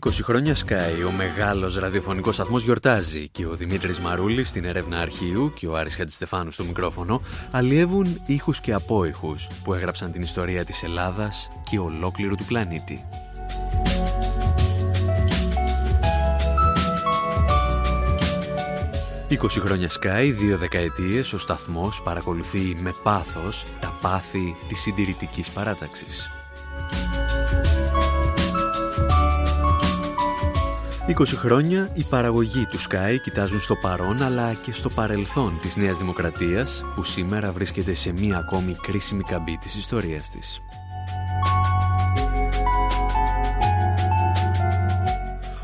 20 χρόνια Sky, ο μεγάλος ραδιοφωνικός σταθμός γιορτάζει και ο Δημήτρης Μαρούλης στην έρευνα αρχείου και ο Άρης Χατζηστεφάνου στο μικρόφωνο αλλιεύουν ήχους και απόϊχους που έγραψαν την ιστορία της Ελλάδας και ολόκληρου του πλανήτη. 20 χρόνια Sky, δύο δεκαετίες, ο σταθμός παρακολουθεί με πάθος τα πάθη της συντηρητικής παράταξης. 20 χρόνια η παραγωγή του Sky κοιτάζουν στο παρόν αλλά και στο παρελθόν της Νέας Δημοκρατίας που σήμερα βρίσκεται σε μία ακόμη κρίσιμη καμπή της ιστορίας της.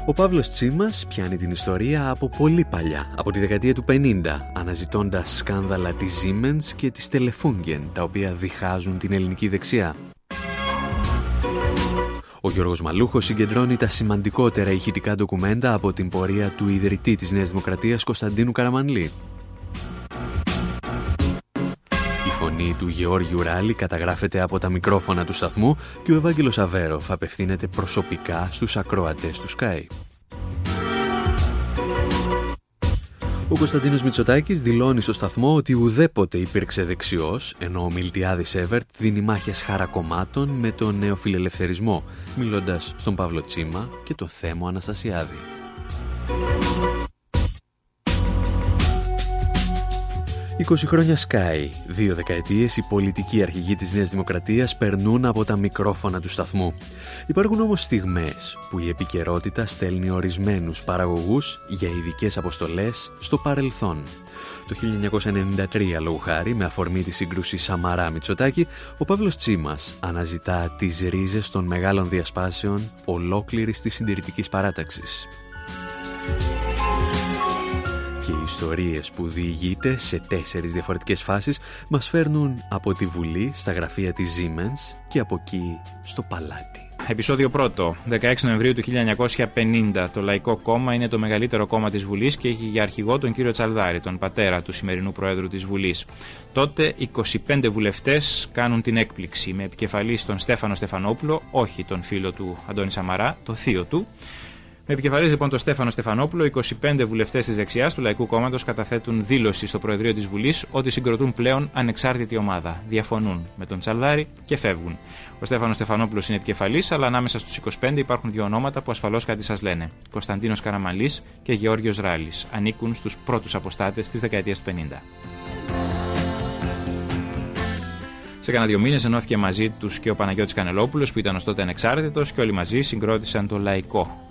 Ο Παύλος Τσίμας πιάνει την ιστορία από πολύ παλιά, από τη δεκαετία του 50, αναζητώντας σκάνδαλα της Siemens και της Telefunken, τα οποία διχάζουν την ελληνική δεξιά. Ο Γιώργος Μαλούχος συγκεντρώνει τα σημαντικότερα ηχητικά ντοκουμέντα από την πορεία του ιδρυτή της Νέας Δημοκρατίας Κωνσταντίνου Καραμανλή. Η φωνή του Γεώργιου Ράλη καταγράφεται από τα μικρόφωνα του σταθμού και ο Ευάγγελος Αβέροφ απευθύνεται προσωπικά στους ακροατές του Sky. Ο Κωνσταντίνος Μητσοτάκης δηλώνει στο σταθμό ότι ουδέποτε υπήρξε δεξιός, ενώ ο Μιλτιάδης Εύερτ δίνει μάχες χαρακομμάτων με τον νεοφιλελευθερισμό, μιλώντας στον Παύλο Τσίμα και το Θέμο Αναστασιάδη. 20 χρόνια Sky, δύο δεκαετίες οι πολιτικοί αρχηγοί της Νέας Δημοκρατίας περνούν από τα μικρόφωνα του σταθμού. Υπάρχουν όμως στιγμές που η επικαιρότητα στέλνει ορισμένους παραγωγούς για ειδικές αποστολές στο παρελθόν. Το 1993, λόγου χάρη, με αφορμή τη σύγκρουση Σαμαρά Μητσοτάκη, ο Παύλος Τσίμας αναζητά τις ρίζες των μεγάλων διασπάσεων ολόκληρης της συντηρητικής παράταξης και οι ιστορίες που διηγείται σε τέσσερις διαφορετικές φάσεις μας φέρνουν από τη Βουλή στα γραφεία της Siemens και από εκεί στο παλάτι. Επισόδιο 1. 16 Νοεμβρίου του 1950. Το Λαϊκό Κόμμα είναι το μεγαλύτερο κόμμα της Βουλής και έχει για αρχηγό τον κύριο Τσαλδάρη, τον πατέρα του σημερινού Προέδρου της Βουλής. Τότε 25 βουλευτές κάνουν την έκπληξη με επικεφαλής τον Στέφανο Στεφανόπουλο, όχι τον φίλο του Αντώνη Σαμαρά, το θείο του, με επικεφαλής λοιπόν τον Στέφανο Στεφανόπουλο, 25 βουλευτές της δεξιάς του Λαϊκού Κόμματος καταθέτουν δήλωση στο Προεδρείο της Βουλής ότι συγκροτούν πλέον ανεξάρτητη ομάδα. Διαφωνούν με τον Τσαλδάρη και φεύγουν. Ο Στέφανος Στεφανόπουλος είναι επικεφαλής, αλλά ανάμεσα στους 25 υπάρχουν δύο ονόματα που ασφαλώς κάτι σας λένε. Κωνσταντίνος Καραμαλής και Γεώργιος Ράλης. Ανήκουν στους πρώτους αποστάτες της δεκαετίας του 50. Σε κανένα δύο μήνες ενώθηκε μαζί τους και ο Παναγιώτης Κανελόπουλος που ήταν ως τότε ανεξάρτητος και όλοι μαζί συγκρότησαν το Λαϊκό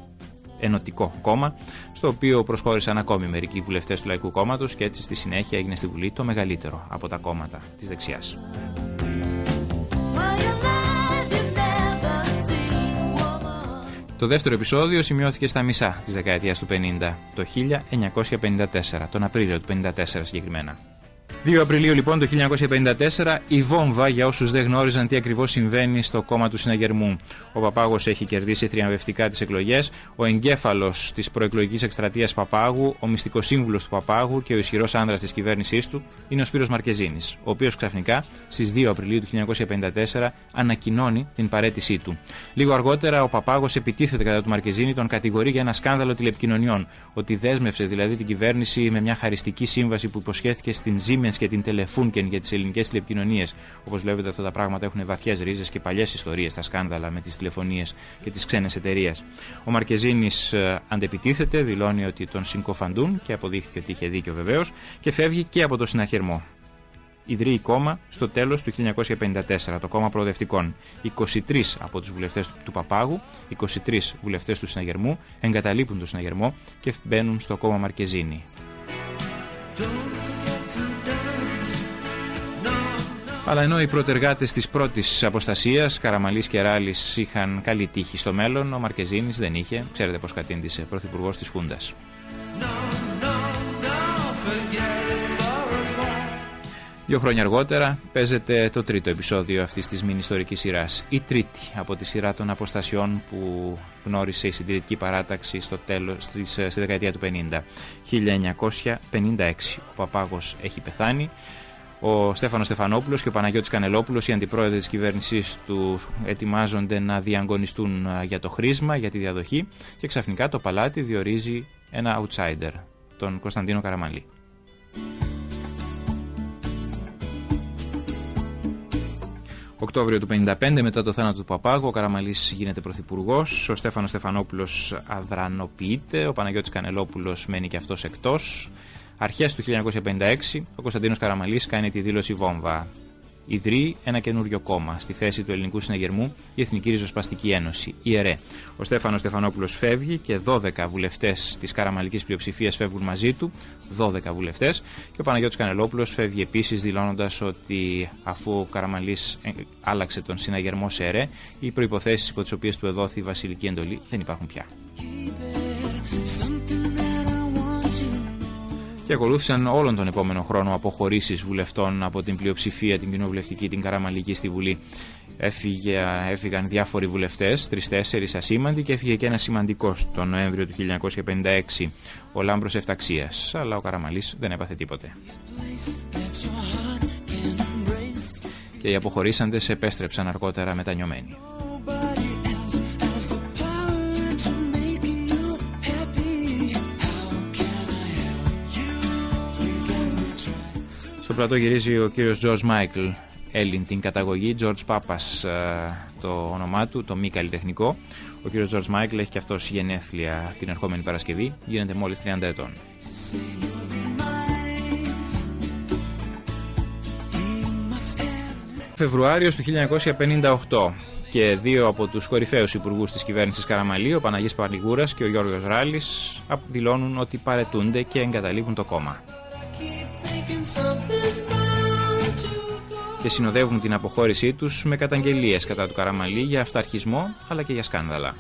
Ενωτικό Κόμμα, στο οποίο προσχώρησαν ακόμη μερικοί βουλευτές του Λαϊκού Κόμματος και έτσι στη συνέχεια έγινε στη Βουλή το μεγαλύτερο από τα κόμματα της δεξιάς. Το δεύτερο επεισόδιο σημειώθηκε στα μισά της δεκαετίας του 50, το 1954, τον Απρίλιο του 1954 συγκεκριμένα. 2 Απριλίου λοιπόν το 1954 η βόμβα για όσους δεν γνώριζαν τι ακριβώς συμβαίνει στο κόμμα του συναγερμού. Ο Παπάγος έχει κερδίσει θριαμβευτικά τις εκλογές, ο εγκέφαλος της προεκλογικής εκστρατείας Παπάγου, ο μυστικός σύμβουλος του Παπάγου και ο ισχυρός άνδρας της κυβέρνησής του είναι ο Σπύρος Μαρκεζίνης, ο οποίος ξαφνικά στις 2 Απριλίου του 1954 ανακοινώνει την παρέτησή του. Λίγο αργότερα ο Παπάγος επιτίθεται κατά του Μαρκεζίνη, τον κατηγορεί για ένα σκάνδαλο τηλεπικοινωνιών, ότι δέσμευσε δηλαδή την κυβέρνηση με μια χαριστική σύμβαση που υποσχέθηκε στην Siemens και την Telefunken για τις ελληνικές τηλεπικοινωνίες. Όπως βλέπετε, αυτά τα πράγματα έχουν βαθιές ρίζες και παλιές ιστορίες, τα σκάνδαλα με τις τηλεφωνίες και τις ξένες εταιρείες. Ο Μαρκεζίνης ε, αντεπιτίθεται, δηλώνει ότι τον συγκοφαντούν και αποδείχθηκε ότι είχε δίκιο βεβαίως και φεύγει και από το συναχερμό. Ιδρύει κόμμα στο τέλος του 1954, το κόμμα προοδευτικών. 23 από τους βουλευτές του Παπάγου, 23 βουλευτές του συναγερμού εγκαταλείπουν τον συναγερμό και μπαίνουν στο κόμμα Μαρκεζίνη. Αλλά ενώ οι πρωτεργάτε της πρώτης αποστασίας, Καραμαλής και Ράλης, είχαν καλή τύχη στο μέλλον, ο Μαρκεζίνης δεν είχε. Ξέρετε πώς κατήντησε, πρωθυπουργός της Χούντας. Δύο χρόνια αργότερα παίζεται το τρίτο επεισόδιο αυτής της μήνυ ιστορικής σειράς. Η τρίτη από τη σειρά των αποστασιών που γνώρισε η συντηρητική παράταξη στο τέλος, στη δεκαετία του 50. 1956. Ο Παπάγος έχει πεθάνει. Ο Στέφανος Στεφανόπουλος και ο Παναγιώτης Κανελόπουλος, οι αντιπρόεδροι της κυβέρνησής τους, ετοιμάζονται να διαγωνιστούν για το χρήσμα, για τη διαδοχή και ξαφνικά το παλάτι διορίζει ένα outsider, τον Κωνσταντίνο Καραμαλή. Οκτώβριο του 1955, μετά το θάνατο του Παπάγου, ο Καραμαλής γίνεται πρωθυπουργός, ο Στέφανος Στεφανόπουλος αδρανοποιείται, ο Παναγιώτης Κανελόπουλος μένει και αυτός εκτός. Αρχές του 1956, ο Κωνσταντίνος Καραμαλής κάνει τη δήλωση βόμβα. Ιδρύει ένα καινούριο κόμμα στη θέση του ελληνικού συναγερμού, η Εθνική Ριζοσπαστική Ένωση, η ΕΡΕ. Ο Στέφανος Στεφανόπουλος φεύγει και 12 βουλευτές της καραμαλικής πλειοψηφίας φεύγουν μαζί του, 12 βουλευτές, και ο Παναγιώτης Κανελόπουλος φεύγει επίσης δηλώνοντας ότι αφού ο Καραμαλής ε, άλλαξε τον συναγερμό σε ΕΡΕ, οι προποθέσει υπό τις οποίες του εδόθη η βασιλική εντολή δεν υπάρχουν πια και ακολούθησαν όλον τον επόμενο χρόνο αποχωρήσεις βουλευτών από την πλειοψηφία, την κοινοβουλευτική, την καραμαλική στη Βουλή. Έφυγε, έφυγαν διάφοροι βουλευτές, τρει-τέσσερι ασήμαντοι και έφυγε και ένα σημαντικό τον Νοέμβριο του 1956, ο Λάμπρος Εφταξίας. Αλλά ο Καραμαλής δεν έπαθε τίποτε. Και οι αποχωρήσαντες επέστρεψαν αργότερα μετανιωμένοι. Στο πλατό γυρίζει ο κύριος George Michael, Έλλην την καταγωγή, George Papas ε, το όνομά του, το μη καλλιτεχνικό. Ο κύριος George Michael έχει και αυτός γενέθλια την ερχόμενη Παρασκευή, γίνεται μόλις 30 ετών. Φεβρουάριος του 1958 και δύο από τους κορυφαίους υπουργούς της κυβέρνησης Καραμαλή, ο Παναγής Παλιγούρας και ο Γιώργος Ράλης, δηλώνουν ότι παρετούνται και εγκαταλείπουν το κόμμα και συνοδεύουν την αποχώρησή τους με καταγγελίες κατά του Καραμαλή για αυταρχισμό αλλά και για σκάνδαλα.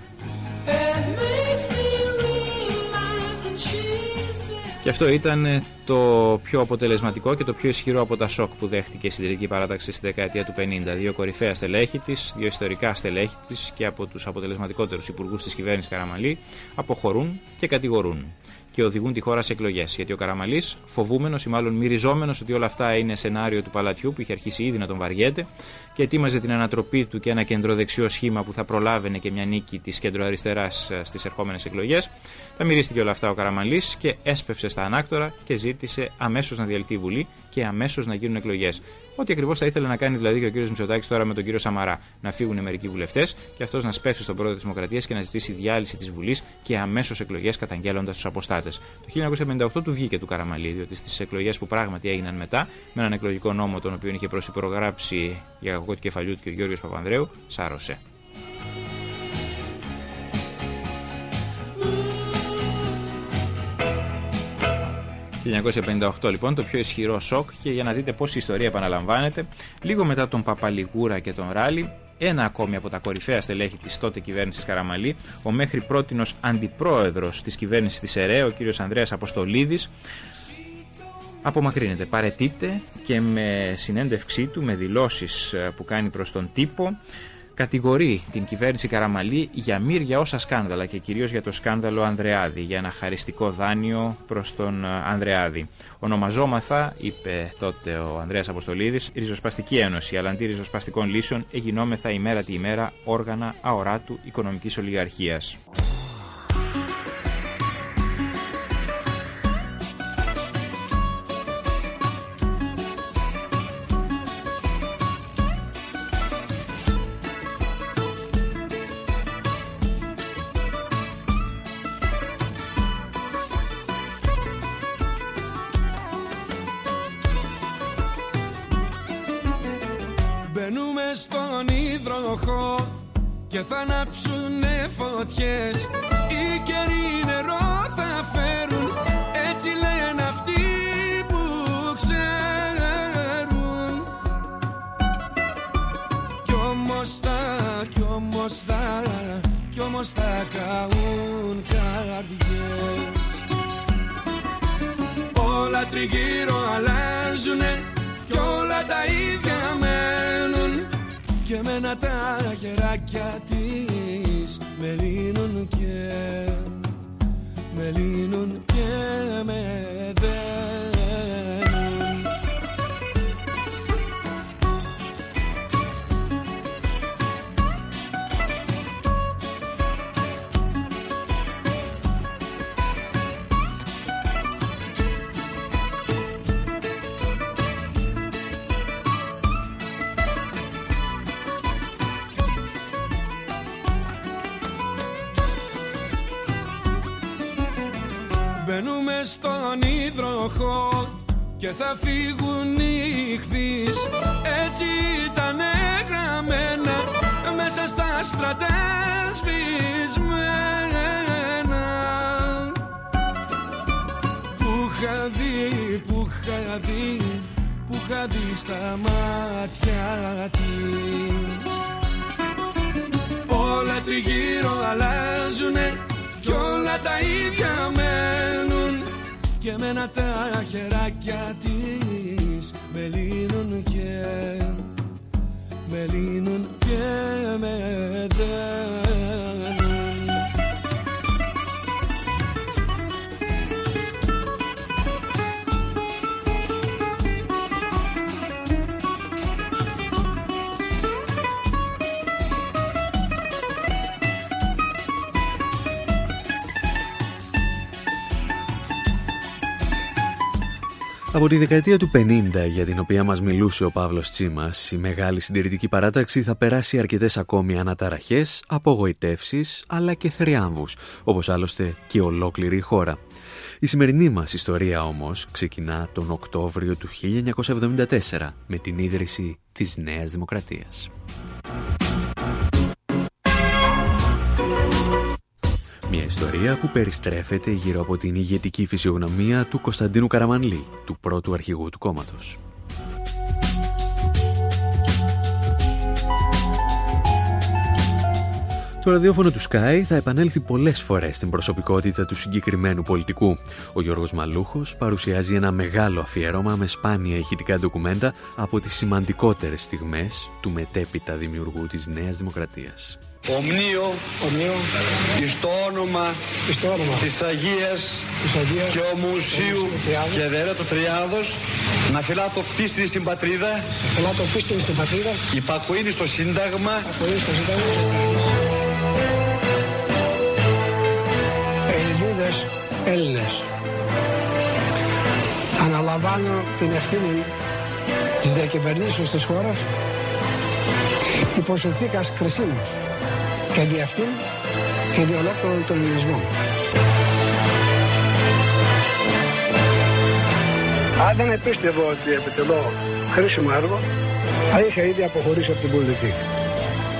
Και αυτό ήταν το πιο αποτελεσματικό και το πιο ισχυρό από τα σοκ που δέχτηκε η συντηρητική παράταξη στη δεκαετία του 50. Δύο κορυφαία στελέχη της, δύο ιστορικά στελέχη της και από τους αποτελεσματικότερους υπουργούς της κυβέρνησης Καραμαλή αποχωρούν και κατηγορούν και οδηγούν τη χώρα σε εκλογές. Γιατί ο Καραμαλής, φοβούμενος ή μάλλον μυριζόμενος ότι όλα αυτά είναι σενάριο του παλατιού που είχε αρχίσει ήδη να τον βαριέται και ετοίμαζε την ανατροπή του και ένα κεντροδεξιό σχήμα που θα προλάβαινε και μια νίκη της κεντροαριστεράς ε, στις ερχόμενες εκλογές. Τα μυρίστηκε όλα αυτά ο Καραμαλής και έσπευσε στα ανάκτορα και ζήτησε αμέσως να διαλυθεί η Βουλή και αμέσως να γίνουν εκλογές. Ό,τι ακριβώς θα ήθελε να κάνει δηλαδή και ο κύριος Μητσοτάκης τώρα με τον κύριο Σαμαρά. Να φύγουν μερικοί βουλευτές και αυτός να σπεύσει στον πρόεδρο της Δημοκρατίας και να ζητήσει διάλυση της Βουλής και αμέσως εκλογές καταγγέλλοντας τους αποστάτες. Το 1958 του βγήκε του Καραμαλή, διότι στις εκλογές που πράγματι έγιναν μετά, με έναν εκλογικό νόμο τον οποίο είχε προσυπρογράψει για κακό του κεφαλιού του και ο Γιώργος Παπανδρέου, σάρωσε. 1958 λοιπόν το πιο ισχυρό σοκ και για να δείτε πώς η ιστορία επαναλαμβάνεται λίγο μετά τον Παπαλιγούρα και τον Ράλι ένα ακόμη από τα κορυφαία στελέχη της τότε κυβέρνησης Καραμαλή ο μέχρι πρότινος αντιπρόεδρος της κυβέρνησης της ΕΡΕ ο κύριος Ανδρέας Αποστολίδης. Απομακρύνεται, παρετείται και με συνέντευξή του, με δηλώσεις ε, που κάνει προς τον τύπο κατηγορεί την κυβέρνηση Καραμαλή για μύρια όσα σκάνδαλα και κυρίως για το σκάνδαλο Ανδρεάδη, για ένα χαριστικό δάνειο προς τον ε, Ανδρεάδη. Ονομαζόμαθα, είπε τότε ο Ανδρέας Αποστολίδης, Ριζοσπαστική Ένωση, αλλά αντί ριζοσπαστικών λύσεων εγινόμεθα ημέρα τη ημέρα όργανα αοράτου οικονομικής ολιγαρχίας. Θα ανάψουνε φωτιές. Οι καιροί νερό θα φέρουν Έτσι λένε αυτοί που ξέρουν. Κι όμως θα, κι όμως θα Κι όμως θα καούν καρδιές. Όλα τριγύρω αλλάζουνε Κι όλα τα ίδια μένουν και μένα τα χεράκια της. Με λύνουν και με λύνουν και με δένουν στον υδροχό και θα φύγουν οι χθείς Έτσι ήταν γραμμένα μέσα στα στρατέσπισμένα Που είχα δει, που είχα δει, που είχα δει στα μάτια της. Όλα τριγύρω αλλάζουνε κι όλα τα ίδια μένουν και μένα τα χεράκια της. Με λύνουν και με λύνουν και με δένουν Από τη δεκαετία του 50 για την οποία μας μιλούσε ο Παύλος Τσίμας, η μεγάλη συντηρητική παράταξη θα περάσει αρκετές ακόμη αναταραχές, απογοητεύσεις αλλά και θριάμβους, όπως άλλωστε και ολόκληρη η χώρα. Η σημερινή μας ιστορία όμως ξεκινά τον Οκτώβριο του 1974 με την ίδρυση της Νέας Δημοκρατίας. Μια ιστορία που περιστρέφεται γύρω από την ηγετική φυσιογνωμία του Κωνσταντίνου Καραμανλή, του πρώτου αρχηγού του κόμματος. Το ραδιόφωνο του Sky θα επανέλθει πολλές φορές στην προσωπικότητα του συγκεκριμένου πολιτικού. Ο Γιώργος Μαλούχος παρουσιάζει ένα μεγάλο αφιέρωμα με σπάνια ηχητικά ντοκουμέντα από τις σημαντικότερες στιγμές του μετέπειτα δημιουργού της Νέας Δημοκρατίας. Ομνίο, Ομνίο εις το όνομα, εις το όνομα της Αγίας της Αγίας και Ομουσίου Τριάδος. και Δερέτου Τριάδος να φυλάτω πίστη στην πατρίδα, Ελάττω πίστη στην πατρίδα, υπακοήνη στο Σύνταγμα πολύ στο Σύνταγμα. Ελληνίδες, Έλληνες. Αναλαμβάνω την ευθύνη της διακυβερνήσεως της χώρας υπό συνθήκας κρισίμους και δι' αυτήν και δι' ολόκληρον τον ελληνισμό. Αν δεν επίστευω ότι επιτελώ χρήσιμο έργο, θα είχα ήδη αποχωρήσει από την πολιτική.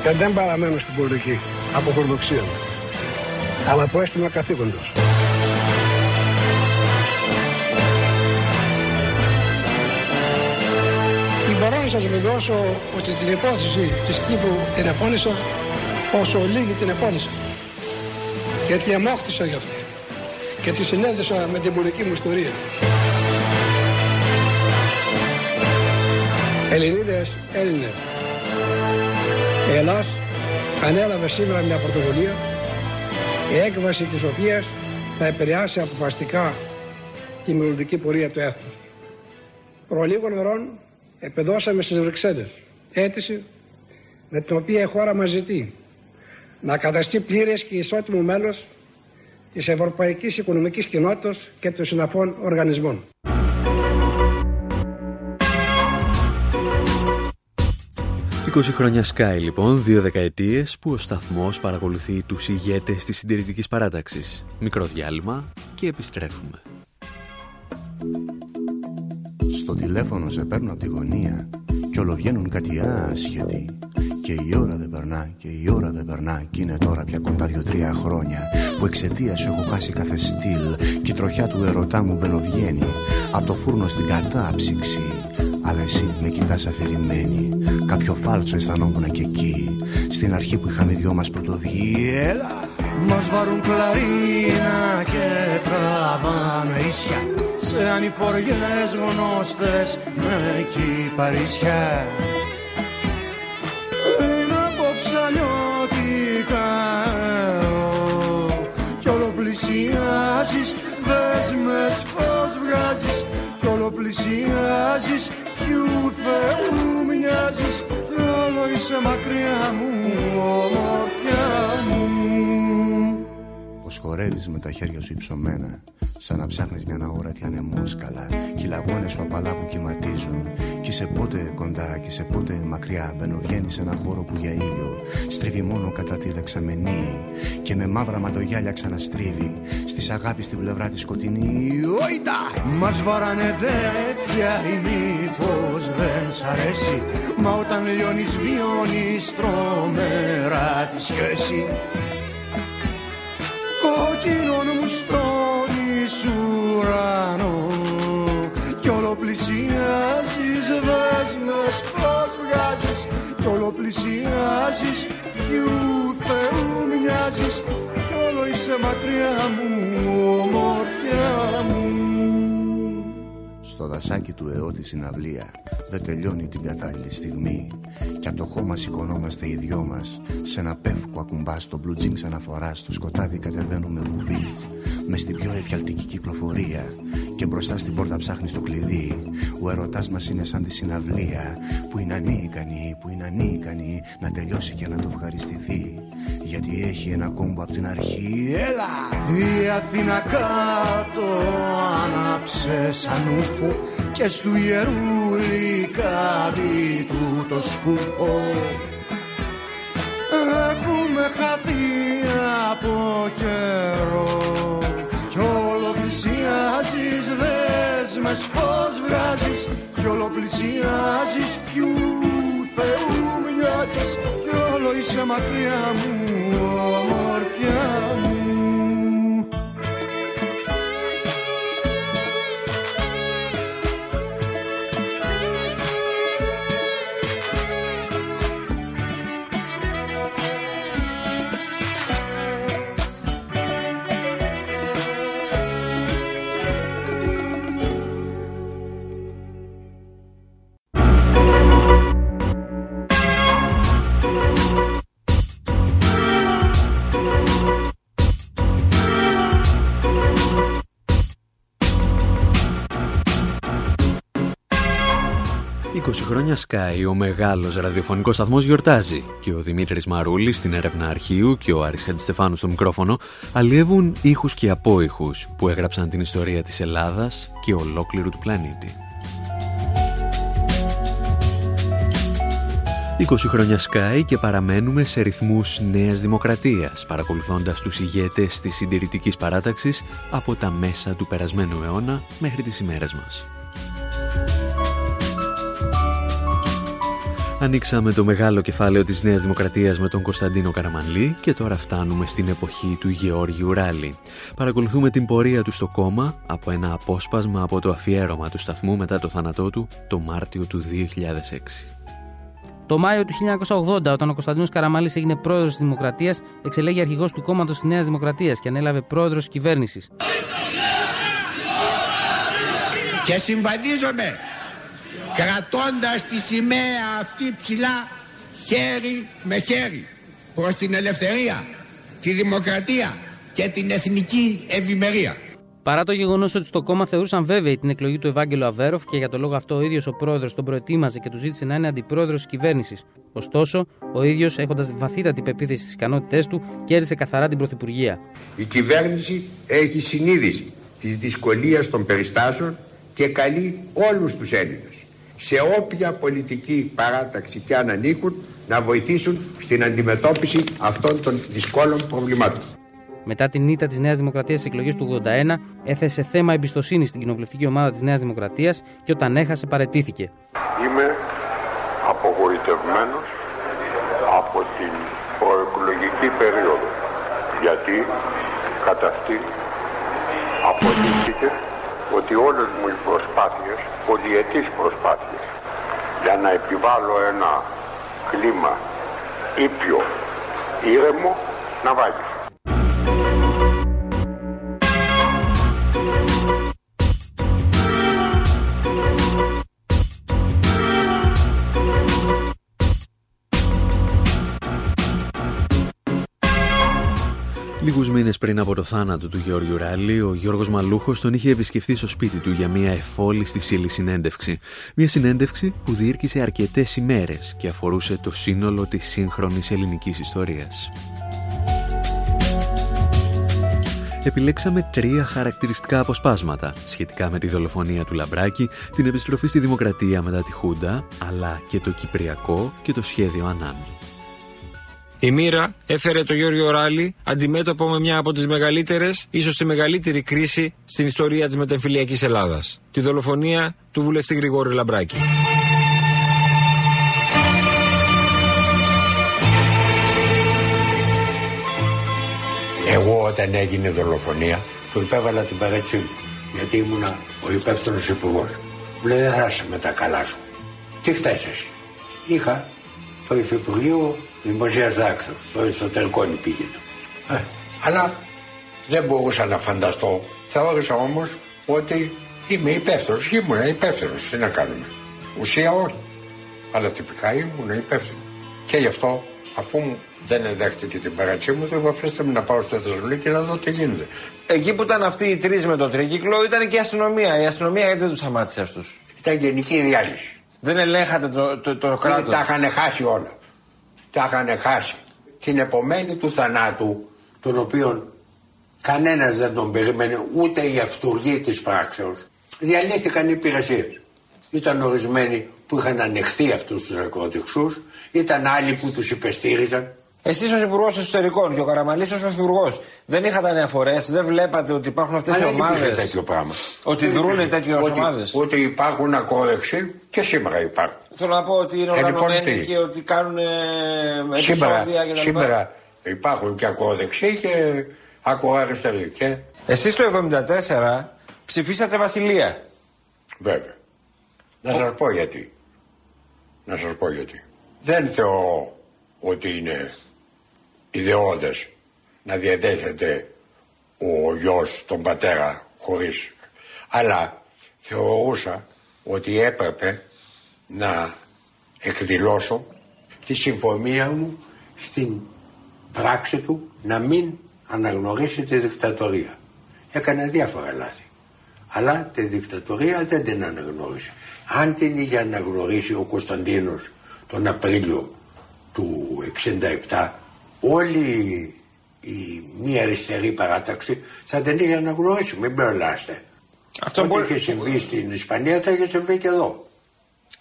Και δεν παραμένω στην πολιτική από χορδοξία μου, αλλά από αίσθημα καθήκοντος. Μπορώ να σας βεβαιώσω ότι την υπόθεση της Κύπρου την επώνυσα όσο λίγη την επώνυσα. Γιατί αμόχτησα για αυτή και τη συνέδεσα με την πολιτική μου ιστορία. Ελληνίδες, Έλληνες. Η Ελλάς ανέλαβε σήμερα μια πρωτοβουλία η έκβαση της οποίας θα επηρεάσει αποφαστικά τη μελλοντική πορεία του έθνους. Προ λίγων ωρών επεδώσαμε στις Βρυξέλλες αίτηση με την οποία η χώρα μας ζητεί να καταστεί πλήρες και ισότιμο μέλος της Ευρωπαϊκής Οικονομικής Κοινότητας και των συναφών οργανισμών. 20 χρόνια Sky λοιπόν, δύο δεκαετίες που ο σταθμός παρακολουθεί τους ηγέτες της συντηρητικής παράταξης. Μικρό διάλειμμα και επιστρέφουμε. Στο τηλέφωνο σε παίρνω από τη γωνία Κι όλο βγαίνουν κάτι άσχετοι. Και η ώρα δεν περνά και η ώρα δεν περνά Κι είναι τώρα πια κοντά δυο-τρία χρόνια Που εξαιτίας σου έχω χάσει κάθε στυλ Κι η τροχιά του ερωτά μου μπαινοβγαίνει Απ' το φούρνο στην κατάψυξη. Αλλά εσύ με κοιτάς αφηρημένη Κάποιο φάλτσο αισθανόμουν και εκεί Στην αρχή που είχαμε δυο μας πρωτοβγεί. Έλα! Μας βαρούν κλαρίνα και τραβάνε ίσια. Σε ανηφοριές γνώστες με κυπαρίσια Είναι από ψαλιώτικα Κι όλο πλησιάζεις Δες μες φως βγάζεις. Κι όλο πλησιάζεις Κι ου Θεού μοιάζεις. Κι όλο είσαι μακριά μου Ομορφιά μου. Πως χορεύεις με τα χέρια σου υψωμένα Σαν να ψάχνεις μια αόρατη ανεμόσκαλα. Κι οι λαγώνες σου απαλά που κυματίζουν. Κι σε πότε κοντά κι σε πότε μακριά. Μπαινοβγαίνει σε ένα χώρο που για ήλιο Στρίβει μόνο κατά τη δεξαμενή. Και με μαύρα μαντογιάλια ξαναστρίβει. Στις αγάπης στην πλευρά της σκοτεινή. Όιτα! Μας βαράνε τέτοια η μήπως δεν σ' αρέσει. Μα όταν λιώνεις βιώνεις τρομερά τη σχέση Κόκκινον μου στρώνεις ουρανό Κι όλο πλησιάζεις δέσμες πως βγάζεις Κι όλο πλησιάζεις ποιου Θεού μοιάζεις Κι όλο είσαι μακριά μου ομορφιά μου στο δασάκι του αιώ της συναυλία. Δεν τελειώνει την κατάλληλη στιγμή. Κι από το χώμα σηκωνόμαστε οι δυο μας σε ένα πεύκο ακουμπά στο blue jeans αναφορά στο σκοτάδι κατεβαίνουμε βουβή. Μες στην πιο εφιαλτική κυκλοφορία και μπροστά στην πόρτα ψάχνει το κλειδί. Ο ερωτάς μας είναι σαν τη συναυλία. Που είναι ανίκανη, που είναι ανίκανη να τελειώσει και να το ευχαριστηθεί γιατί έχει ένα κόμπο από την αρχή. Έλα! Η Αθήνα κάτω άναψε σαν ούφο και στου ιερούλη κάτι του το σκούφο. Έχουμε χαθεί από καιρό κι όλο πλησιάζεις δέσμες πως βγάζεις κι όλο πλησιάζεις ποιου Θεού μοιάζεις κι όλο είσαι μακριά μου ομορφιά μου χρόνια Sky ο μεγάλος ραδιοφωνικός σταθμός γιορτάζει και ο Δημήτρης Μαρούλης στην έρευνα αρχείου και ο Άρης Χαντιστεφάνου στο μικρόφωνο αλλιεύουν ήχους και απόϊχους που έγραψαν την ιστορία της Ελλάδας και ολόκληρου του πλανήτη. 20 χρόνια Sky και παραμένουμε σε ρυθμούς νέας δημοκρατίας, παρακολουθώντας τους ηγέτες της συντηρητικής παράταξης από τα μέσα του περασμένου αιώνα μέχρι τις ημέρες μας. Ανοίξαμε το μεγάλο κεφάλαιο της Νέας Δημοκρατίας με τον Κωνσταντίνο Καραμανλή και τώρα φτάνουμε στην εποχή του Γεώργιου Ράλη. Παρακολουθούμε την πορεία του στο κόμμα από ένα απόσπασμα από το αφιέρωμα του σταθμού μετά το θάνατό του το Μάρτιο του 2006. Το Μάιο του 1980, όταν ο Κωνσταντίνος Καραμάλη έγινε πρόεδρος της Δημοκρατίας, εξελέγει αρχηγός του κόμματος της Νέας Δημοκρατίας και ανέλαβε πρόεδρος τη κυβέρνησης. Και συμβαδίζομαι κρατώντας τη σημαία αυτή ψηλά χέρι με χέρι προς την ελευθερία, τη δημοκρατία και την εθνική ευημερία. Παρά το γεγονός ότι στο κόμμα θεωρούσαν βέβαιη την εκλογή του Ευάγγελου Αβέροφ και για το λόγο αυτό ο ίδιος ο πρόεδρος τον προετοίμαζε και του ζήτησε να είναι αντιπρόεδρος της κυβέρνησης. Ωστόσο, ο ίδιος, έχοντας βαθύτατη πεποίθηση στις ικανότητές του, κέρδισε καθαρά την Πρωθυπουργία. Η κυβέρνηση έχει συνείδηση της δυσκολίας των περιστάσεων και καλεί όλους τους Έλληνες σε όποια πολιτική παράταξη και αν ανήκουν να βοηθήσουν στην αντιμετώπιση αυτών των δυσκόλων προβλημάτων. Μετά την ήττα της Νέας Δημοκρατίας στις εκλογές του 81, έθεσε θέμα εμπιστοσύνη στην κοινοβουλευτική ομάδα της Νέας Δημοκρατίας και όταν έχασε, παρετήθηκε. Είμαι απογοητευμένος από την προεκλογική περίοδο. Γιατί κατά αυτή αποδείχθηκε ότι όλες μου οι προσπάθειες, πολυετής προσπάθειες, για να επιβάλλω ένα κλίμα ήπιο, ήρεμο, να βάγεις. Το θάνατο του Γιώργου Ράλη, ο Γιώργος Μαλούχος τον είχε επισκεφθεί στο σπίτι του για μια εφόλη στη σύλλη συνέντευξη. Μια συνέντευξη που διήρκησε αρκετές ημέρες και αφορούσε το σύνολο της σύγχρονης ελληνικής ιστορίας. Επιλέξαμε τρία χαρακτηριστικά αποσπάσματα σχετικά με τη δολοφονία του Λαμπράκη, την επιστροφή στη δημοκρατία μετά τη Χούντα, αλλά και το Κυπριακό και το σχέδιο Ανάν. Η μοίρα έφερε το Γιώργο Ράλη αντιμέτωπο με μια από τις μεγαλύτερες, ίσως τη μεγαλύτερη κρίση στην ιστορία της μετεμφυλιακής Ελλάδας. Τη δολοφονία του βουλευτή Γρηγόρη Λαμπράκη. Εγώ όταν έγινε η δολοφονία του υπέβαλα την παρέτσή μου γιατί ήμουνα ο υπεύθυνος υπουργός. Μου λέει δεν θα είσαι με τα καλά σου. Τι φταίεις εσύ. Είχα το Υφυπουργείο Δημοσία Δάκτυλο, το εσωτερικό νηπίγητο. Ε, αλλά δεν μπορούσα να φανταστώ. Θεώρησα όμως ότι είμαι υπεύθυνος. Ήμουν υπεύθυνος. Τι να κάνουμε. Ουσία όχι. Αλλά τυπικά ήμουν υπεύθυνος. Και γι' αυτό, αφού μου δεν εδέχτηκε την παρατσή μου, δεν αφήστε με να πάω στη Θεσσαλονίκη να δω τι γίνεται. Εκεί που ήταν αυτοί οι τρεις με το τρίκυκλο ήταν και η αστυνομία. Η αστυνομία γιατί δεν τους σταμάτησε αυτούς; Ήταν γενική διάλυση. Δεν ελέγχατε το, το, το, κράτος; Τα είχαν χάσει όλα. Τα είχαν χάσει. Την επομένη του θανάτου, τον οποίο κανένας δεν τον περίμενε, ούτε η αυτούργη της πράξεως, διαλύθηκαν οι υπηρεσίες. Ήταν ορισμένοι που είχαν ανεχθεί αυτούς τους ναρκωτικούς, ήταν άλλοι που τους υπεστήριζαν. Εσείς ως Υπουργός Εσωτερικών και ο Καραμαλής ως Πρωθυπουργός δεν είχατε αναφορές, δεν βλέπατε ότι υπάρχουν αυτές οι ομάδες; Δεν τέτοιο πράγμα. Ότι δρούν τέτοιες ομάδες; Ότι υπάρχουν ακόδεξοι και σήμερα υπάρχουν. Θέλω να πω ότι είναι οργανωμένοι και ότι κάνουν επεισόδια κτλ. Σήμερα υπάρχουν και ακόδεξοι και ακοαριστεροί. Και... Εσείς το 1974 ψηφίσατε Βασιλεία. Βέβαια. Να σας πω γιατί. Να σας πω γιατί. Δεν θεωρώ ότι είναι ιδεώδες να διαδέχεται ο γιος τον πατέρα χωρίς αλλά θεωρούσα ότι έπρεπε να εκδηλώσω τη συμφωνία μου στην πράξη του να μην αναγνωρίσει τη δικτατορία. Έκανε διάφορα λάθη. Αλλά τη δικτατορία δεν την αναγνώρισε. Αν την είχε αναγνωρίσει ο Κωνσταντίνος τον Απρίλιο του 67 όλη η μία αριστερή παράταξη θα την είχε αναγνωρίσει. Μην μπερλάστε. Αυτό Ό,τι μπορεί... είχε συμβεί στην Ισπανία θα είχε συμβεί και εδώ.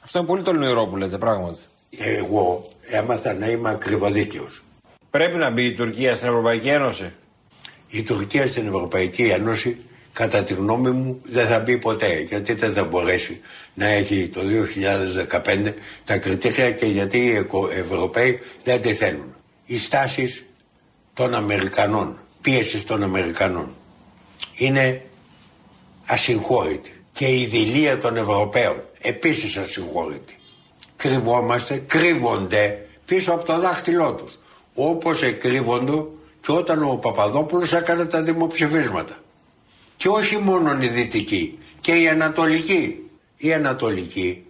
Αυτό είναι πολύ τολμηρό που λέτε πράγματι. Εγώ έμαθα να είμαι ακριβοδίκαιο. Πρέπει να μπει η Τουρκία στην Ευρωπαϊκή Ένωση; Η Τουρκία στην Ευρωπαϊκή Ένωση κατά τη γνώμη μου δεν θα μπει ποτέ γιατί δεν θα μπορέσει να έχει το 2015 τα κριτήρια και γιατί οι Ευρωπαίοι δεν τη θέλουν. Οι στάσεις των Αμερικανών, πίεσης των Αμερικανών είναι ασυγχώρητη και η δηλία των Ευρωπαίων επίσης ασυγχώρητη. Κρυβόμαστε, κρύβονται πίσω από το δάχτυλό τους όπως εκρύβονται και όταν ο Παπαδόπουλος έκανε τα δημοψηφίσματα. Και όχι μόνο οι δυτικοί, και οι ανατολικοί. Οι ανατολικοί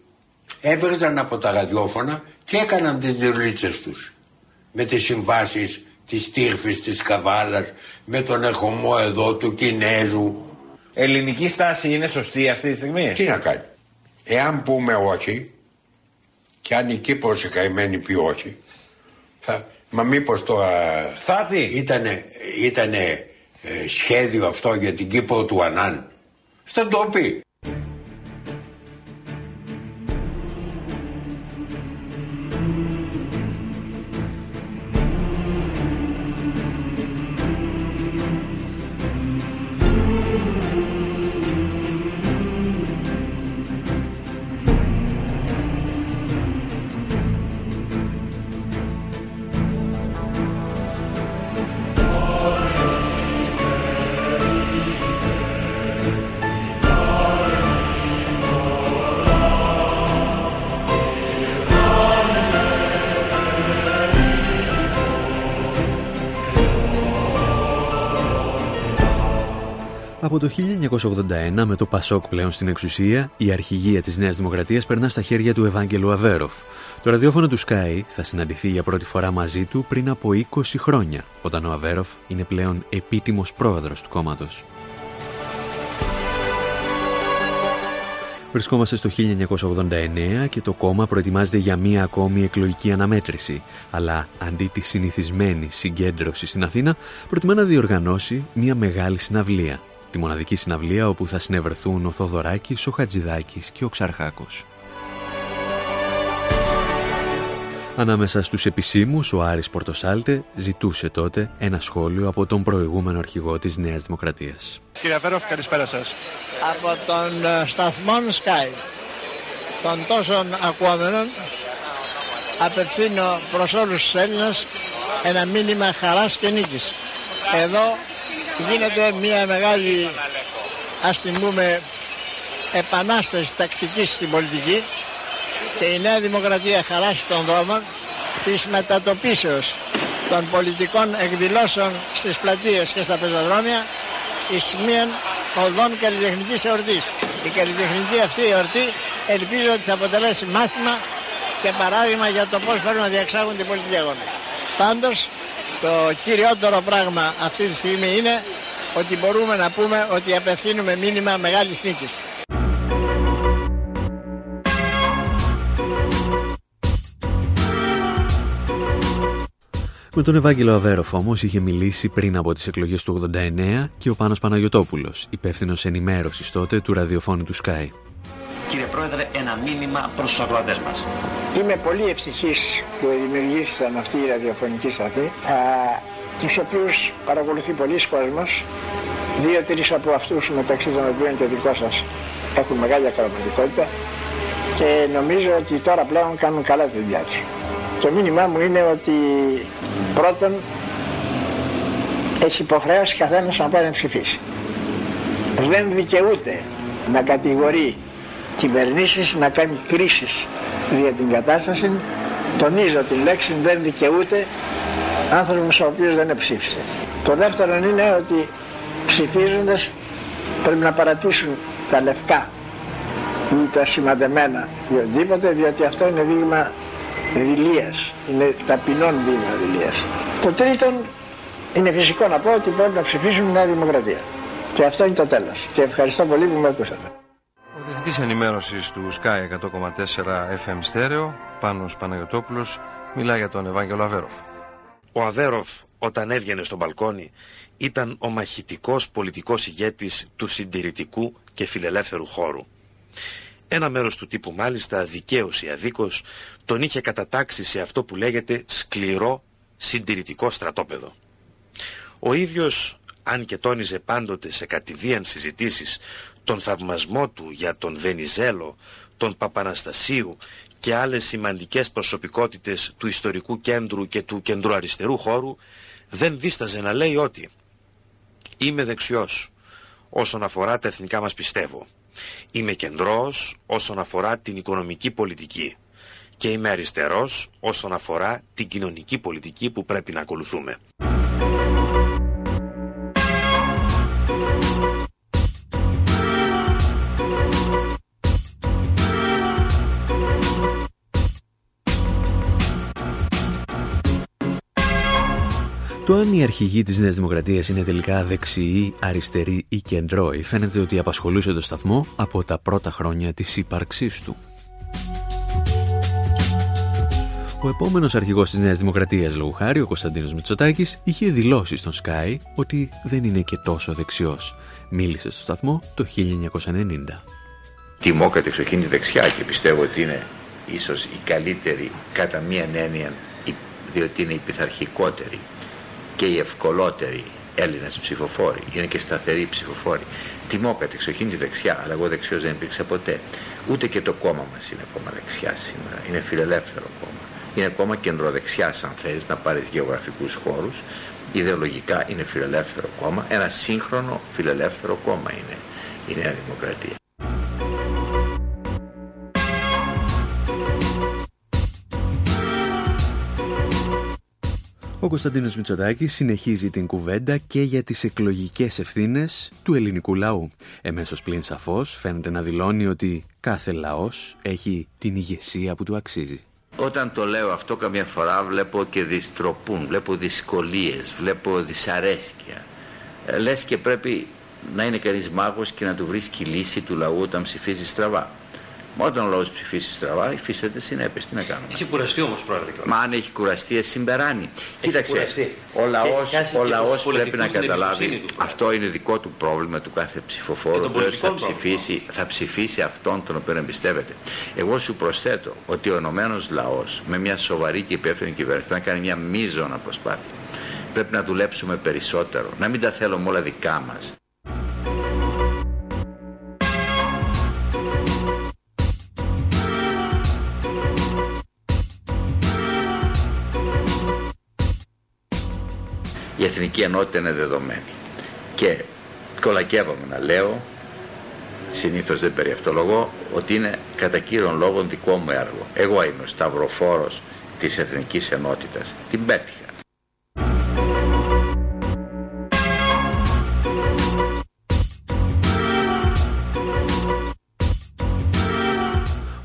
έβριζαν από τα ραδιόφωνα και έκαναν τις δουλίτσες τους. Με τις συμβάσεις της Τύρφης, της Καβάλας, με τον ερχομό εδώ του Κινέζου. Ελληνική στάση είναι σωστή αυτή τη στιγμή; Τι να κάνει. Εάν πούμε όχι, και αν η Κύπρος η καημένη πει όχι, θα, μα μήπως τώρα θα ήτανε, ήτανε ε, σχέδιο αυτό για την Κύπρο του Ανάν. Θα το πει. 1981 με το Πασόκ πλέον στην εξουσία, η αρχηγία της Νέας Δημοκρατίας περνά στα χέρια του Ευάγγελου Αβέροφ. Το ραδιόφωνο του Sky θα συναντηθεί για πρώτη φορά μαζί του πριν από 20 χρόνια, όταν ο Αβέροφ είναι πλέον επίτιμος πρόεδρος του κόμματος. Βρισκόμαστε στο 1989 και το κόμμα προετοιμάζεται για μία ακόμη εκλογική αναμέτρηση. Αλλά αντί της συνηθισμένη συγκέντρωσης στην Αθήνα, προτιμά να διοργανώσει μία μεγάλη συναυλία τη μοναδική συναυλία όπου θα συνευρεθούν ο Θοδωράκης, ο Χατζηδάκης και ο Ξαρχάκος. Ανάμεσα στους επισήμους, ο Άρης Πορτοσάλτε ζητούσε τότε ένα σχόλιο από τον προηγούμενο αρχηγό της Νέας Δημοκρατίας. Κύριε Βέροφ, καλησπέρα σας. Από τον ε, σταθμό Sky, των τόσων ακουόμενων, απευθύνω προς όλους τους Έλληνες ένα μήνυμα χαράς και νίκης. Εδώ γίνεται μια μεγάλη, ας την πούμε, επανάσταση τακτικής στην πολιτική και η Νέα Δημοκρατία χαράσει των δρόμων της μετατοπίσεως των πολιτικών εκδηλώσεων στις πλατείες και στα πεζοδρόμια εις μίαν οδών καλλιτεχνικής εορτής. Η καλλιτεχνική αυτή εορτή ελπίζω ότι θα αποτελέσει μάθημα και παράδειγμα για το πώς πρέπει να διαξάγουν την πολιτική αγώνα. Πάντως το κυριότερο πράγμα αυτή τη στιγμή είναι ότι μπορούμε να πούμε ότι απευθύνουμε μήνυμα μεγάλης νίκης. Με τον Ευάγγελο Αβέροφ όμως είχε μιλήσει πριν από τις εκλογές του 89 και ο Πάνος Παναγιωτόπουλος, υπεύθυνος ενημέρωσης τότε του ραδιοφώνου του Sky. Κύριε Πρόεδρε, ένα μήνυμα προς τους αγρότες μας. Είμαι πολύ ευτυχής που δημιουργήθηκαν αυτή η ραδιοφωνική σταθμή, τους οποίους παρακολουθεί πολλοί κόσμος, δύο-τρεις από αυτούς μεταξύ των οποίων και δικός σας έχουν μεγάλη ακροματικότητα και νομίζω ότι τώρα πλέον κάνουν καλά τη δουλειά τους. Το μήνυμά μου είναι ότι πρώτον έχει υποχρέωση καθένας να πάει να ψηφίσει. Δεν δικαιούται να κατηγορεί κυβερνήσεις να κάνει κρίσεις για την κατάσταση. Τονίζω τη λέξη δεν δικαιούται άνθρωπος ο οποίος δεν ψήφισε. Το δεύτερο είναι ότι ψηφίζοντας πρέπει να παρατήσουν τα λευκά ή τα σημαντεμένα ή οτιδήποτε διότι αυτό είναι δείγμα δηλίας, είναι ταπεινών δείγμα δηλίας. Το τρίτον είναι φυσικό να πω ότι πρέπει να ψηφίσουν μια δημοκρατία. Και αυτό είναι το τέλος. Και ευχαριστώ πολύ που με ακούσατε. Ο Διευθυντής Ενημέρωσης του Sky 100,4 FM Στέρεο, Πάνος Παναγιωτόπουλος, μιλάει για τον Ευάγγελο Αβέροφ. Ο Αβέροφ όταν έβγαινε στο μπαλκόνι ήταν ο μαχητικός πολιτικός ηγέτης του συντηρητικού και φιλελεύθερου χώρου. Ένα μέρος του τύπου μάλιστα δικαίως ή αδίκως τον είχε κατατάξει σε αυτό που λέγεται σκληρό συντηρητικό στρατόπεδο. Ο ίδιος, αν και τόνιζε πάντοτε σε κατηδίαν συζητήσεις τον θαυμασμό του για τον Βενιζέλο, τον Παπαναστασίου και άλλες σημαντικές προσωπικότητες του ιστορικού κέντρου και του κεντροαριστερού χώρου, δεν δίσταζε να λέει ότι «Είμαι δεξιός όσον αφορά τα εθνικά μας πιστεύω. Είμαι κεντρός όσον αφορά την οικονομική πολιτική και είμαι αριστερός όσον αφορά την κοινωνική πολιτική που πρέπει να ακολουθούμε». Το αν η αρχηγοί της Νέας Δημοκρατίας είναι τελικά δεξιοί, αριστεροί ή κεντρώοι φαίνεται ότι απασχολούσε το σταθμό από τα πρώτα χρόνια της ύπαρξής του. Ο επόμενος αρχηγός της Νέας Δημοκρατίας, λόγου χάρη, ο Κωνσταντίνος Μητσοτάκης, είχε δηλώσει στον Sky ότι δεν είναι και τόσο δεξιός. Μίλησε στο σταθμό το 1990. Τιμώ κατεξοχήν τη δεξιά και πιστεύω ότι είναι ίσως η καλύτερη κατά μία έννοια διότι είναι η πειθαρχικότερη και οι ευκολότεροι Έλληνες ψηφοφόροι, είναι και σταθεροί ψηφοφόροι. Τιμώ κατεξοχήν τη δεξιά, αλλά εγώ δεξιός δεν υπήρξα ποτέ. Ούτε και το κόμμα μας είναι κόμμα δεξιά σήμερα. Είναι φιλελεύθερο κόμμα. Είναι κόμμα κεντροδεξιάς, αν θέλει να πάρεις γεωγραφικούς χώρους. Ιδεολογικά είναι φιλελεύθερο κόμμα. Ένα σύγχρονο φιλελεύθερο κόμμα είναι η Νέα Δημοκρατία. Ο Κωνσταντίνος Μητσοτάκης συνεχίζει την κουβέντα και για τις εκλογικές ευθύνες του ελληνικού λαού. Εμέσως πλην σαφώς φαίνεται να δηλώνει ότι κάθε λαός έχει την ηγεσία που του αξίζει. Όταν το λέω αυτό καμιά φορά βλέπω και δυστροπούν, βλέπω δυσκολίες, βλέπω δυσαρέσκεια. Ε, λες και πρέπει να είναι κανείς μάγος και να του βρίσκει λύση του λαού όταν ψηφίζει στραβά. Μα όταν ο λαός ψηφίσει στραβά, υφίσταται συνέπειες. Τι να κάνουμε; Έχει κουραστεί όμως, πρόεδρε. Μα αν έχει κουραστεί, εσύ συμπεράνει. Κοίταξε, κουραστεί. ο λαός, Και χάσει ο και λαός τους πρέπει πολιτικούς να την καταλάβει. εμπιστοσύνη του. Αυτό είναι δικό του πρόβλημα του κάθε Και ψηφοφόρου. των Ο οποίος θα πολιτικών ψηφίσει, θα ψηφίσει αυτόν τον οποίο εμπιστεύεται. Εγώ σου προσθέτω ότι ο ενωμένος λαός με μια σοβαρή και υπεύθυνη κυβέρνηση πρέπει να κάνει μια μείζωνα προσπάθεια. Πρέπει να δουλέψουμε περισσότερο, να μην τα θέλουμε όλα δικά μας. Η εθνική ενότητα είναι δεδομένη. Και κολακεύομαι να λέω, συνήθως δεν περιευτολογώ, ότι είναι κατά κύριον λόγο δικό μου έργο. Εγώ είμαι ο σταυροφόρος της εθνικής ενότητας. Την πέτυχα.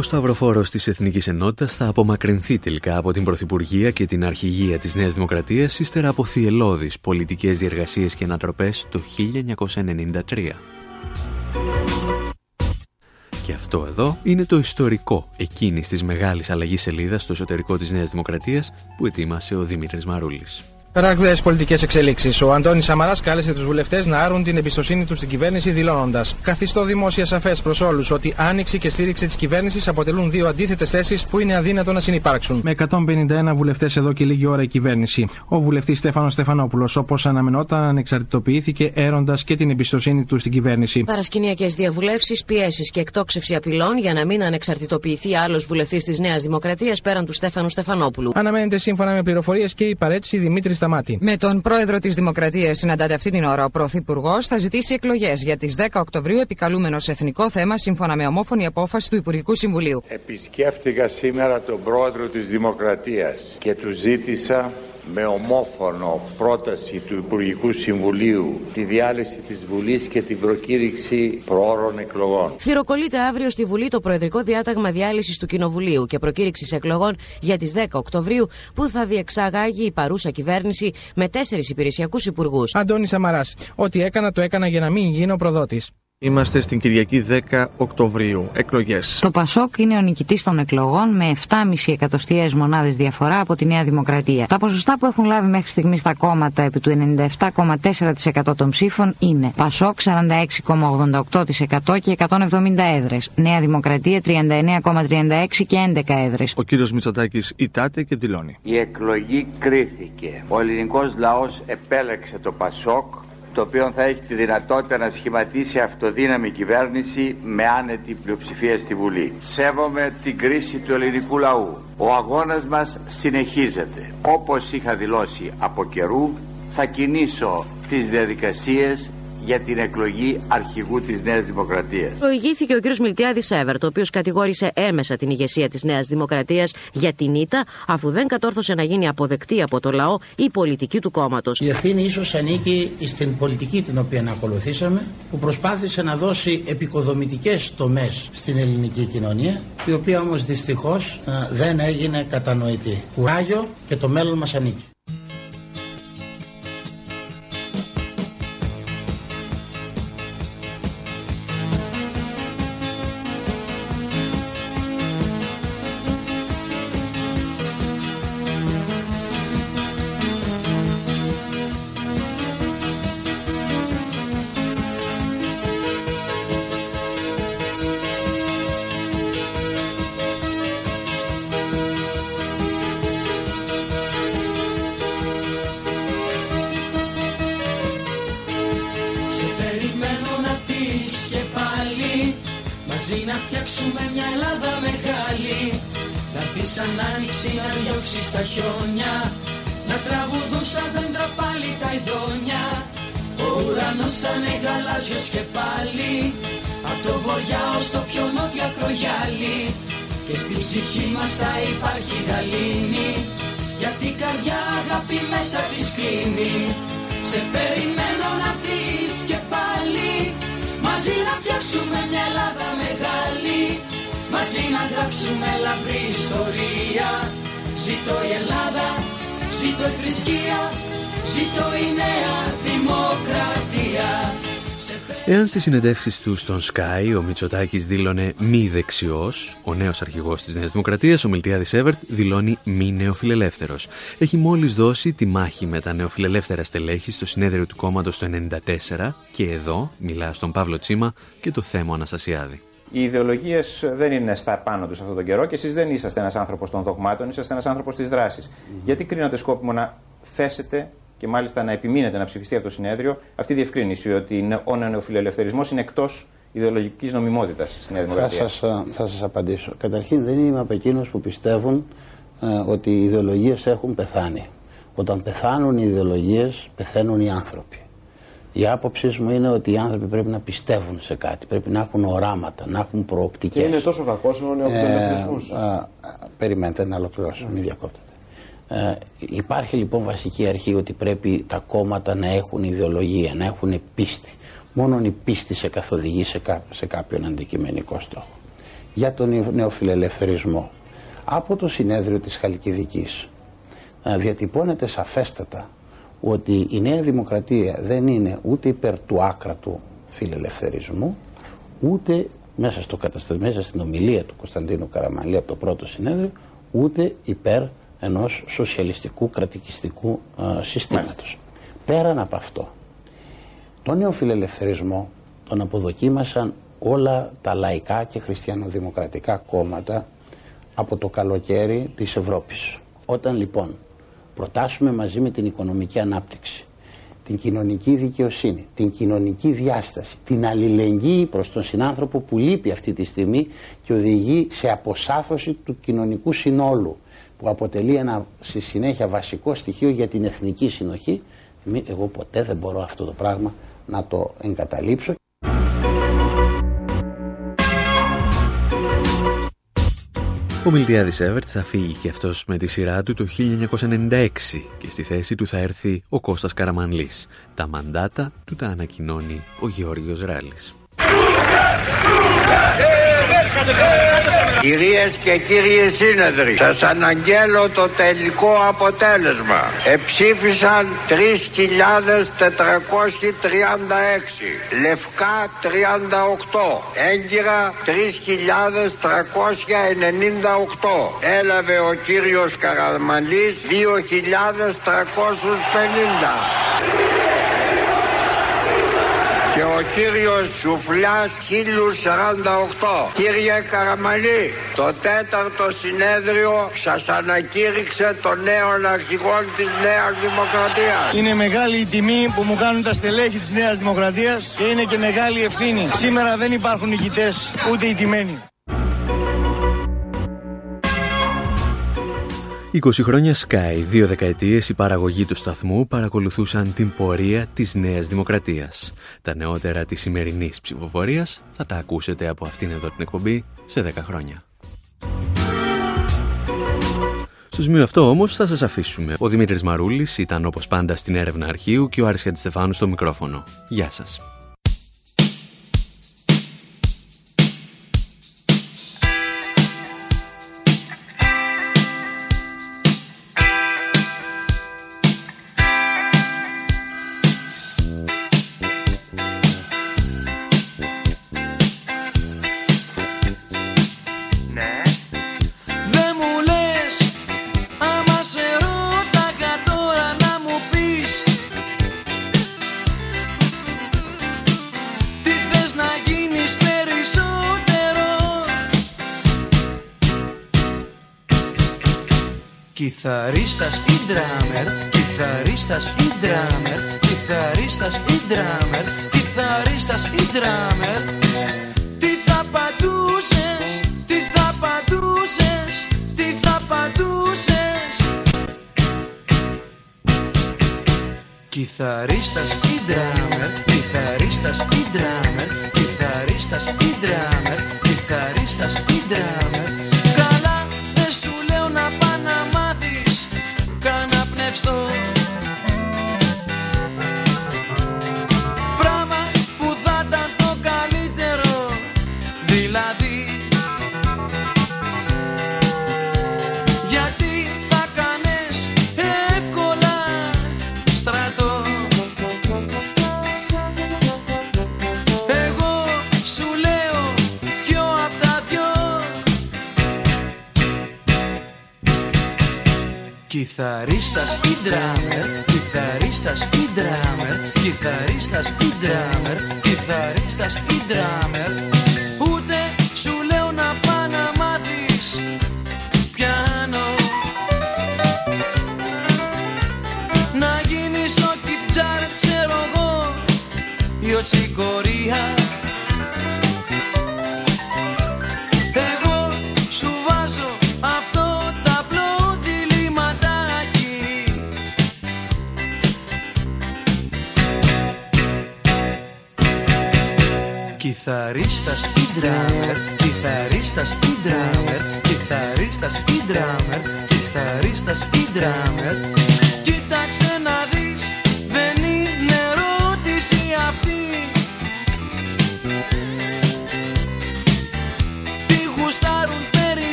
Ο Σταυροφόρος της Εθνικής Ενότητας θα απομακρυνθεί τελικά από την Πρωθυπουργία και την Αρχηγία της Νέας Δημοκρατίας ύστερα από θυελώδεις πολιτικές διεργασίες και ανατροπές το 1993. Και αυτό εδώ είναι το ιστορικό εκείνης της μεγάλης αλλαγής σελίδας στο εσωτερικό της Νέας Δημοκρατίας που ετοίμασε ο Δημήτρης Μαρούλης. Παράγοντε πολιτικές εξελίξεις. Ο Αντώνης Σαμαράς κάλεσε τους βουλευτές να άρουν την εμπιστοσύνη τους στην κυβέρνηση, δηλώνοντας: Καθιστώ δημόσια σαφές προς όλους ότι άνοιξη και στήριξη της κυβέρνησης αποτελούν δύο αντίθετες θέσεις που είναι αδύνατο να συνεπάρξουν. Με 151 βουλευτές εδώ και λίγη ώρα η κυβέρνηση. Ο βουλευτής Στέφανος Στεφανόπουλος, όπως αναμενόταν, ανεξαρτητοποιήθηκε έροντας και την εμπιστοσύνη του στην κυβέρνηση. Παρασκηνιακές διαβουλεύσεις, πιέσεις και εκτόξευση απειλών για να μην ανεξαρτητοποιηθεί άλλος βουλευτής της Νέας Δημοκρατίας πέραν του Στέφανου Στεφανόπουλου. Αναμένεται σύμφωνα με πληροφορίες και η παρέτηση Δημήτρης Σταμάτη. Με τον πρόεδρο της Δημοκρατίας συναντάται αυτή την ώρα ο Πρωθυπουργός, θα ζητήσει εκλογές για τις 10 Οκτωβρίου, επικαλούμενος εθνικό θέμα σύμφωνα με ομόφωνη απόφαση του Υπουργικού Συμβουλίου. Επισκέφτηκα σήμερα τον πρόεδρο της Δημοκρατίας και του ζήτησα με ομόφωνο πρόταση του Υπουργικού Συμβουλίου τη διάλυση της Βουλής και την προκήρυξη προώρων εκλογών. Θυροκολείται αύριο στη Βουλή το Προεδρικό Διάταγμα Διάλυσης του Κοινοβουλίου και προκήρυξης εκλογών για τις 10 Οκτωβρίου που θα διεξάγαγει η παρούσα κυβέρνηση με τέσσερις υπηρεσιακούς υπουργούς. Αντώνη Σαμαράς. Ό,τι έκανα το έκανα για να μην γίνω προδότης. Είμαστε στην Κυριακή 10 Οκτωβρίου. Εκλογές. Το Πασόκ είναι ο νικητής των εκλογών με 7,5 εκατοστιαίες μονάδες διαφορά από τη Νέα Δημοκρατία. Τα ποσοστά που έχουν λάβει μέχρι στιγμής τα κόμματα επί του 97,4% των ψήφων είναι Πασόκ 46,88% και 170 έδρες. Νέα Δημοκρατία 39,36% και 11 έδρες. Ο κύριος Μητσοτάκης ητάται και δηλώνει. Η εκλογή κρίθηκε. Ο ελληνικός λαός επέλεξε το Πασόκ το οποίο θα έχει τη δυνατότητα να σχηματίσει αυτοδύναμη κυβέρνηση με άνετη πλειοψηφία στη Βουλή. Σέβομαι την κρίση του ελληνικού λαού. Ο αγώνας μας συνεχίζεται. Όπως είχα δηλώσει από καιρού, θα κινήσω τις διαδικασίες για την εκλογή αρχηγού της Νέας Δημοκρατίας. Προηγήθηκε ο κ. Μιλτιάδης Εύερτ, ο οποίος κατηγόρησε έμεσα την ηγεσία της Νέας Δημοκρατίας για την ήττα, αφού δεν κατόρθωσε να γίνει αποδεκτή από το λαό η πολιτική του κόμματος. Η ευθύνη ίσως ανήκει στην πολιτική την οποία ακολουθήσαμε, που προσπάθησε να δώσει επικοδομητικές τομές στην ελληνική κοινωνία, η οποία όμως δυστυχώς δεν έγινε κατανοητή. Κουράγιο και το μέλλον μας ανήκει. Να έρθεις σαν άνοιξη να διώξεις τα χιόνια Να τραγουδούν σαν δέντρα πάλι τα ειδόνια. Ο ουρανός θα είναι γαλάζιος και πάλι Απ' το βορειά ως το πιο νότιο ακρογιάλι. Και στην ψυχή μας θα υπάρχει γαλήνη Γιατί η καρδιά αγάπη μέσα της κλείνει. Σε περιμένω να δεις και πάλι Μαζί να φτιάξουμε μια Ελλάδα μεγάλη Μαζί να γράψουμε λαμπρή ιστορία Ζήτω η Ελλάδα, ζήτω η θρησκεία Ζήτω η νέα δημοκρατία Εάν στις συνεντεύξεις του στον Sky ο Μητσοτάκης δήλωνε μη δεξιός, ο νέος αρχηγός της Νέας Δημοκρατίας, ο Μιλτιάδης Εύερτ, δηλώνει μη νεοφιλελεύθερος. Έχει μόλις δώσει τη μάχη με τα νεοφιλελεύθερα στελέχη στο συνέδριο του κόμματος το 1994 και εδώ μιλά στον Παύλο Τσίμα και το θέμα Αναστασιάδη. Οι ιδεολογίες δεν είναι στα πάνω τους αυτόν τον καιρό και εσείς δεν είσαστε ένας άνθρωπος των δογμάτων, είσαστε ένας άνθρωπος της δράσης. Γιατί κρίνονται σκόπιμο να θέσετε και μάλιστα να επιμείνετε να ψηφιστεί από το συνέδριο αυτή η διευκρίνηση ότι ο νεοφιλελευθερισμός είναι εκτός ιδεολογικής νομιμότητας στην Νέα Δημοκρατία; Θα σας απαντήσω. Καταρχήν, δεν είμαι από εκείνους που πιστεύουν ε, ότι οι ιδεολογίες έχουν πεθάνει. Όταν πεθάνουν οι ιδεολογίες, πεθαίνουν οι άνθρωποι. Η άποψή μου είναι ότι οι άνθρωποι πρέπει να πιστεύουν σε κάτι, πρέπει να έχουν οράματα, να έχουν προοπτικές. Και είναι τόσο κακός ο νεοφιλελευθερισμό. Ε, ε, περιμένετε να ολοκληρώσω, μην διακόπτετε. Ε, υπάρχει λοιπόν βασική αρχή ότι πρέπει τα κόμματα να έχουν ιδεολογία, να έχουν πίστη. Μόνο η πίστη σε καθοδηγεί σε, κά, σε κάποιον αντικειμενικό στόχο. Για τον νεοφιλελευθερισμό. Από το συνέδριο της Χαλκιδικής ε, διατυπώνεται σαφέστατα ότι η Νέα Δημοκρατία δεν είναι ούτε υπέρ του άκρατου φιλελευθερισμού, ούτε μέσα, στο μέσα στην ομιλία του Κωνσταντίνου Καραμαλή από το πρώτο συνέδριο, ούτε υπέρ ενός σοσιαλιστικού κρατικιστικού ε, συστήματος. Πέραν από αυτό, τον νεοφιλελευθερισμό τον αποδοκίμασαν όλα τα λαϊκά και χριστιανοδημοκρατικά κόμματα από το καλοκαίρι της Ευρώπης. Όταν λοιπόν προτάσουμε μαζί με την οικονομική ανάπτυξη, την κοινωνική δικαιοσύνη, την κοινωνική διάσταση, την αλληλεγγύη προς τον συνάνθρωπο που λείπει αυτή τη στιγμή και οδηγεί σε αποσάθρωση του κοινωνικού συνόλου που αποτελεί ένα στη συνέχεια βασικό στοιχείο για την εθνική συνοχή εγώ ποτέ δεν μπορώ αυτό το πράγμα να το εγκαταλείψω. Ο Μιλτιάδης Εύερτ θα φύγει και αυτός με τη σειρά του το 1996 και στη θέση του θα έρθει ο Κώστας Καραμανλής. Τα μαντάτα του τα ανακοινώνει ο Γεώργιος Ράλης. Κυρίες και κύριοι σύνεδροι, σας αναγγέλω το τελικό αποτέλεσμα. Εψήφισαν 3.436, λευκά 38, έγκυρα 3.398. Έλαβε ο κύριος Καραμαλής 2.350 και ο κύριος Σουφλιάς 1048. Κύριε Καραμαλή, το τέταρτο συνέδριο σας ανακήρυξε το νέο αρχηγό της Νέας Δημοκρατίας. Είναι μεγάλη η τιμή που μου κάνουν τα στελέχη της Νέας Δημοκρατίας και είναι και μεγάλη ευθύνη. Σήμερα δεν υπάρχουν νικητές ούτε οι τιμένοι. 20 χρόνια Sky, δύο δεκαετίες η παραγωγή του σταθμού παρακολουθούσαν την πορεία της Νέας Δημοκρατίας. Τα νεότερα της σημερινής ψηφοφορίας θα τα ακούσετε από αυτήν εδώ την εκπομπή σε 10 χρόνια. Στο σημείο αυτό όμως θα σας αφήσουμε. Ο Δημήτρης Μαρούλης ήταν όπως πάντα στην έρευνα αρχείου και ο Άρης Χατζηστεφάνου στο μικρόφωνο. Γεια σας. drummer, κιθαρίστας ή drummer, κιθαρίστας ή drummer, κιθαρίστας ή drummer, κιθαρίστας ή drummer, κιθαρίστας ή drummer, κιθαρίστας drummer,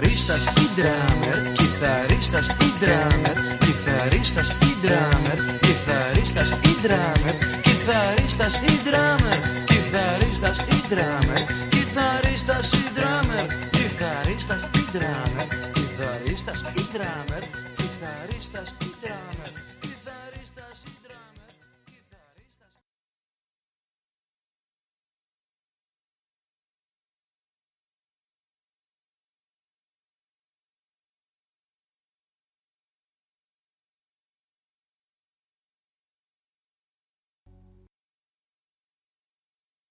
Κιθαρίστας ή ντράμερ, κιθαρίστας ή ντράμερ, κιθαρίστας ή ντράμερ, κιθαρίστας ή ντράμερ, κιθαρίστας ή ντράμερ, κιθαρίστας ή ντράμερ, κιθαρίστας ή ντράμερ, κιθαρίστας ή ντράμερ, κιθαρίστας ή ντράμερ, κιθαρίστας ή ντράμερ.